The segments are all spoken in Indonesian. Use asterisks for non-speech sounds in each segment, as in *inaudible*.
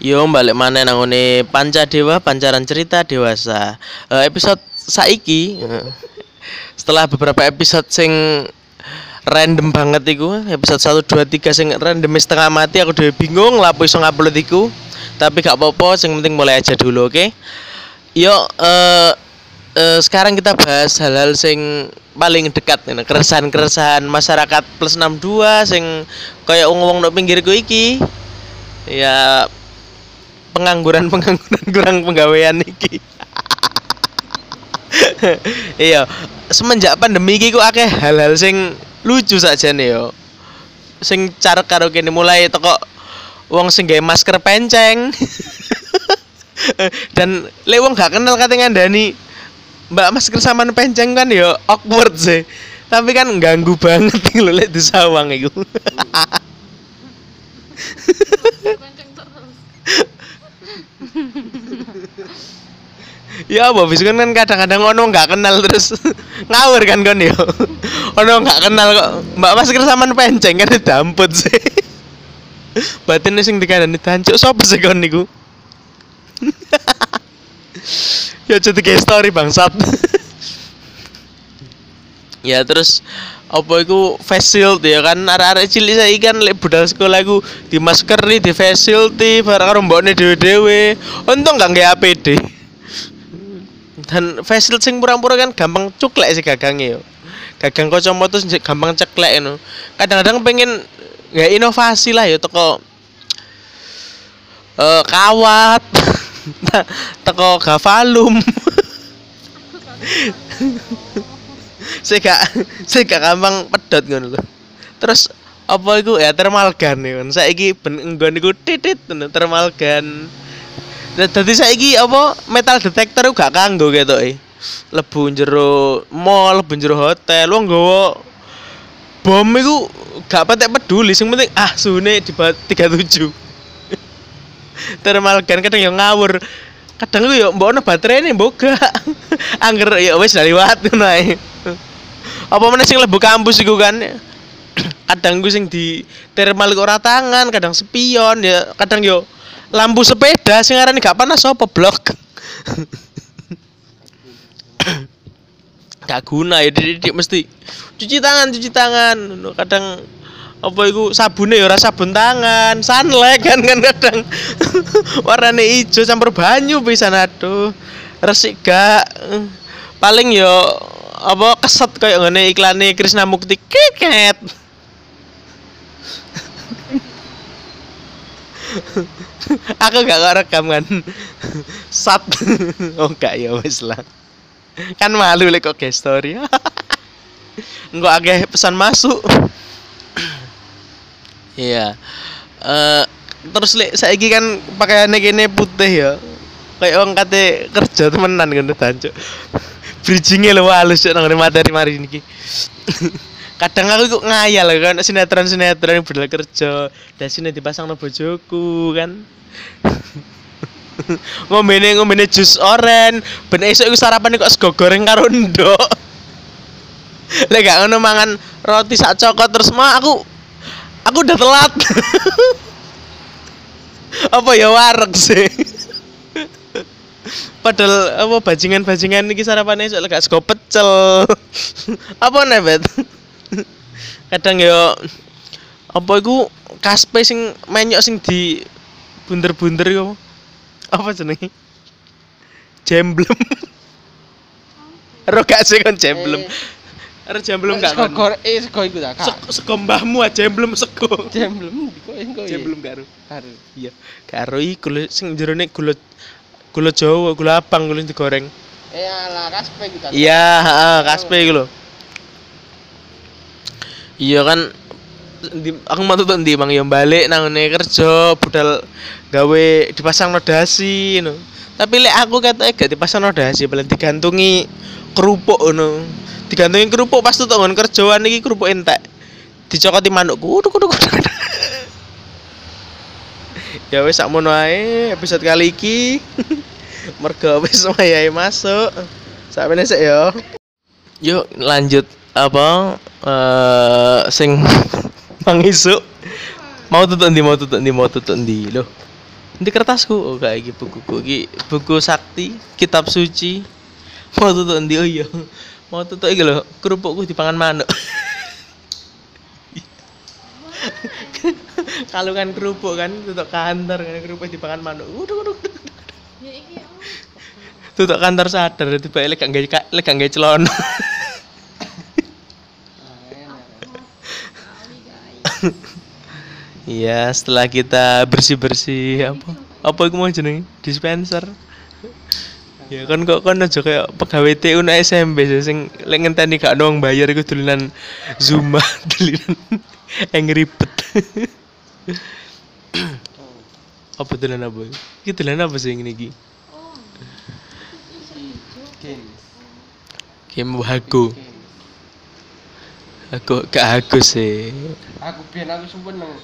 Yo balik mana nangone Panca Dewa Pancaran Cerita Dewasa. Eh, episode saiki setelah beberapa episode sing random banget iku, episode 1 2 3 sing random setengah mati aku udah bingung lah apa iso ngupload iku. Tapi gak apa-apa, sing penting mulai aja dulu, oke? Yo eh eh, sekarang kita bahas hal-hal sing paling dekat ini keresahan-keresahan masyarakat plus 62 sing kayak wong-wong nok pinggirku iki. Ya pengangguran pengangguran *laughs* kurang penggawean iki. *laughs* Iya semenjak pandemi iki kok akeh hal-hal sing lucu saja nih yo. Sing cara karo kene mulai toko wong sing gawe masker penceng. *laughs* Dan le wong gak kenal kate ngandani mbak masker saman penceng kan yo awkward sih. Tapi kan ganggu banget lho lek disawang iku ya apa bis kan kan kadang-kadang ono nggak kenal terus *laughs* ngawur kan kon yo. Ono nggak kenal kok. Mbak masker saman penceng kan damput sih. *laughs* Batin sing dikandani tancuk sapa sih kon niku? *laughs* Ya jadi kayak story bangsat. Ya terus apa iku face shield ya kan? Arek-arek cilik saya kan lek budal sekolah iku di maskeri di face shield barang karo mbokne dhewe-dhewe. Untung gak nggak APD dan face shield sing pura-pura kan gampang cuklek sih gagangnya yo. Gagang kacamata sing gampang ceklek no kadang-kadang pengen ya inovasi lah ya toko eh kawat *laughs* teko gavalum saya *laughs* saya gak gampang pedot ngono lho. Terus apa iku? Ya thermal gun ya saiki ben nggon iku titit thermal gun dadi saiki apa metal detector gak kanggo ketoke lebu jero mall lebu jero hotel wong nggawa bom iku gak patek peduli sing penting ah suhune di bawah 37 thermal gun kadang yang ngawur. Kadang ku yo mbok ono nih mbok gak. *laughs* Angger ya wis liwat ngono ae. Apa mana sing lebu kampus iku kan? *clears throat* Kadang gue sing di thermal ora tangan kadang spion ya kadang yo lampu sepeda sing arane gak panas apa blok? Gak guna ya didik mesti cuci tangan cuci tangan. Kadang apa iku sabune ya ora sabun tangan sunlight kan kan kadang. *laughs* Warnane ijo campur banyu pisan aduh. Resik gak. Paling yo apa keset kayak ngene iklane Krisna Mukti kiket *laughs* aku gak kok rekam kan. *laughs* Sat. *laughs* Oh gak ya wis lah. Kan malu lek kok story. Enggak agak pesan masuk. *clears throat* Iya. Eh terus lek saiki kan pakaiannya kene putih ya. Kayak orang kate kerja temenan kan tancuk bridgingnya lo halus cok nang materi mari niki kadang aku kok ngayal kan sinetron sinetron yang berdua kerja. Dan sini dipasang no bojoku kan? *laughs* Ngomene ngomene jus oren. Ben iku sarapan kok sego goreng karo ndok. *laughs* Lek ngono mangan roti sak cokot terus mah aku aku udah telat. *laughs* Apa ya wareg sih? Padahal apa bajingan bajingan ini sarapan esok gak sego pecel. Apa nih bet kadang yo apa iku kaspe sing menyok sing di bunder-bunder yo apa jenenge jemblem ro gak sih kon jemblem ro jemblem gak Sego kon goreng eh sego iku ta, Kak. Sego- sego mbahmu aja jemblem sego Jemblem kok engko ya. jemblem karo Karo. iya karo iku sing jerone gula gula Jawa gula abang gula digoreng Eh ala kaspe iku ta. Iya, heeh, kaspe iku lho. Iya kan di, aku mau tutup ndi Mang ya balik nang kerja budal gawe dipasang nodasi ngono. Tapi lek aku katanya gak dipasang nodasi, paling digantungi kerupuk ngono. Digantungi kerupuk pas tutup ngon kerjaan iki kerupuk entek. Dicokoti manukku. Uduk uduk. uduk. *laughs* ya wis sakmono ae episode kali iki. *laughs* Mergo wis wayahe masuk. Sampai sik ya. Yuk lanjut apa eh sing *laughs* Mang Isu mau tutup ndi mau tutup ndi mau tutup ndi loh Di kertasku oh kayak iki bukuku iki buku sakti, kitab suci. Mau tutup ndi oh iya. Mau tutup iki lho, kerupukku dipangan manuk. *laughs* Kalungan kerupuk kan tutup kantor kan kerupuk dipangan manuk. Ya iki oh. Tutup kantor sadar tiba lek gak gawe lek gak gawe *laughs* *laughs* Iya, setelah kita bersih-bersih apa? Apa iku mau jeneng? Dispenser. Ya kan kok kan aja kayak pegawai TU nang SMP sih, sing lek ngenteni gak ono wong bayar iku dolinan Zuma, *laughs* dolinan Angry Bird. *coughs* apa dolan apa? Iki dolan apa sih ngene iki? Oh. Game. Game Hago. Aku gak Hago sih. Aku biyen aku nang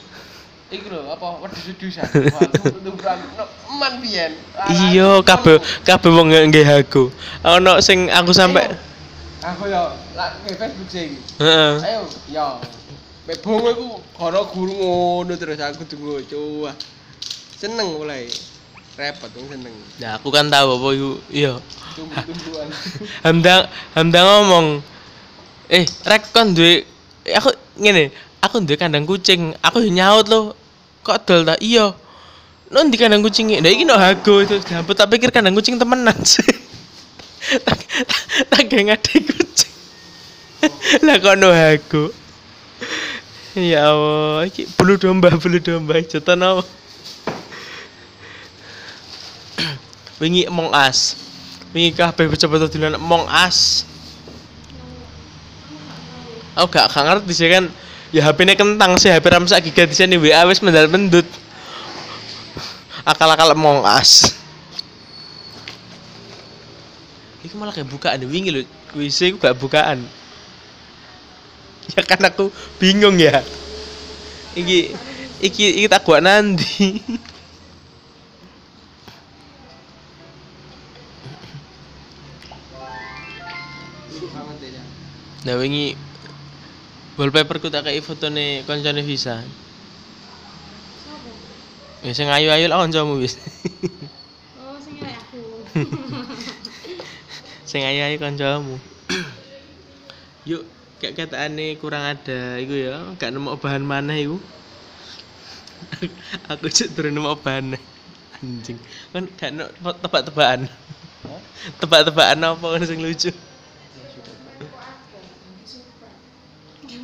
Iku lho, apa wedhus wedusan. Wah, aku *laughs* tumpuran eman biyen. Iya, kabeh kabeh wong nggih Hago. Ono sing aku sampe Aku yo lak nge Facebook sing. heeh. Ayo, yo. Mek bongo iku kono guru ngono terus aku tunggu coba. Seneng mulai. Repot wong seneng. Nah, aku kan tahu apa iku. Iya. Tumbuh-tumbuhan. *laughs* Hamda Hamda ngomong, "Eh, rek kon duwe aku ngene, aku duwe kandang kucing. Aku nyaut lo. Kok dol ta? Iya. Non di kandang kucing Nah, iki no hago itu. Gampang tak pikir kandang kucing temenan sih. tak tak tak geng ade kucing. *laughs* lah kok no hago. Ya Allah, iki bulu domba, bulu domba jotan apa? *coughs* Wingi Among Us. Wingi kabeh bocah-bocah dolan Among Us. Aku gak, gak ngerti sih kan. Ya HP ini kentang sih HP RAM sak giga di sini WA wis mendal mendut akal-akal Among Us. Ini malah kayak bukaan wingi lho. WC ku gak bukaan. Ya kan aku bingung ya. Iki iki iki tak gua nanti nah wingi wallpaper ku tak kayak fotone koncone Visa. Ya sing ayu-ayu lah kancamu wis. Oh, sing kayak aku. *laughs* sing ayu-ayu kancamu. *coughs* Yuk kayak kataane kurang ada iku ya gak nemu bahan mana iku. *coughs* Aku cek turun nemu bahan anjing. Kan gak nemu tebak-tebakan. Hah? tebak-tebakan apa kan sing lucu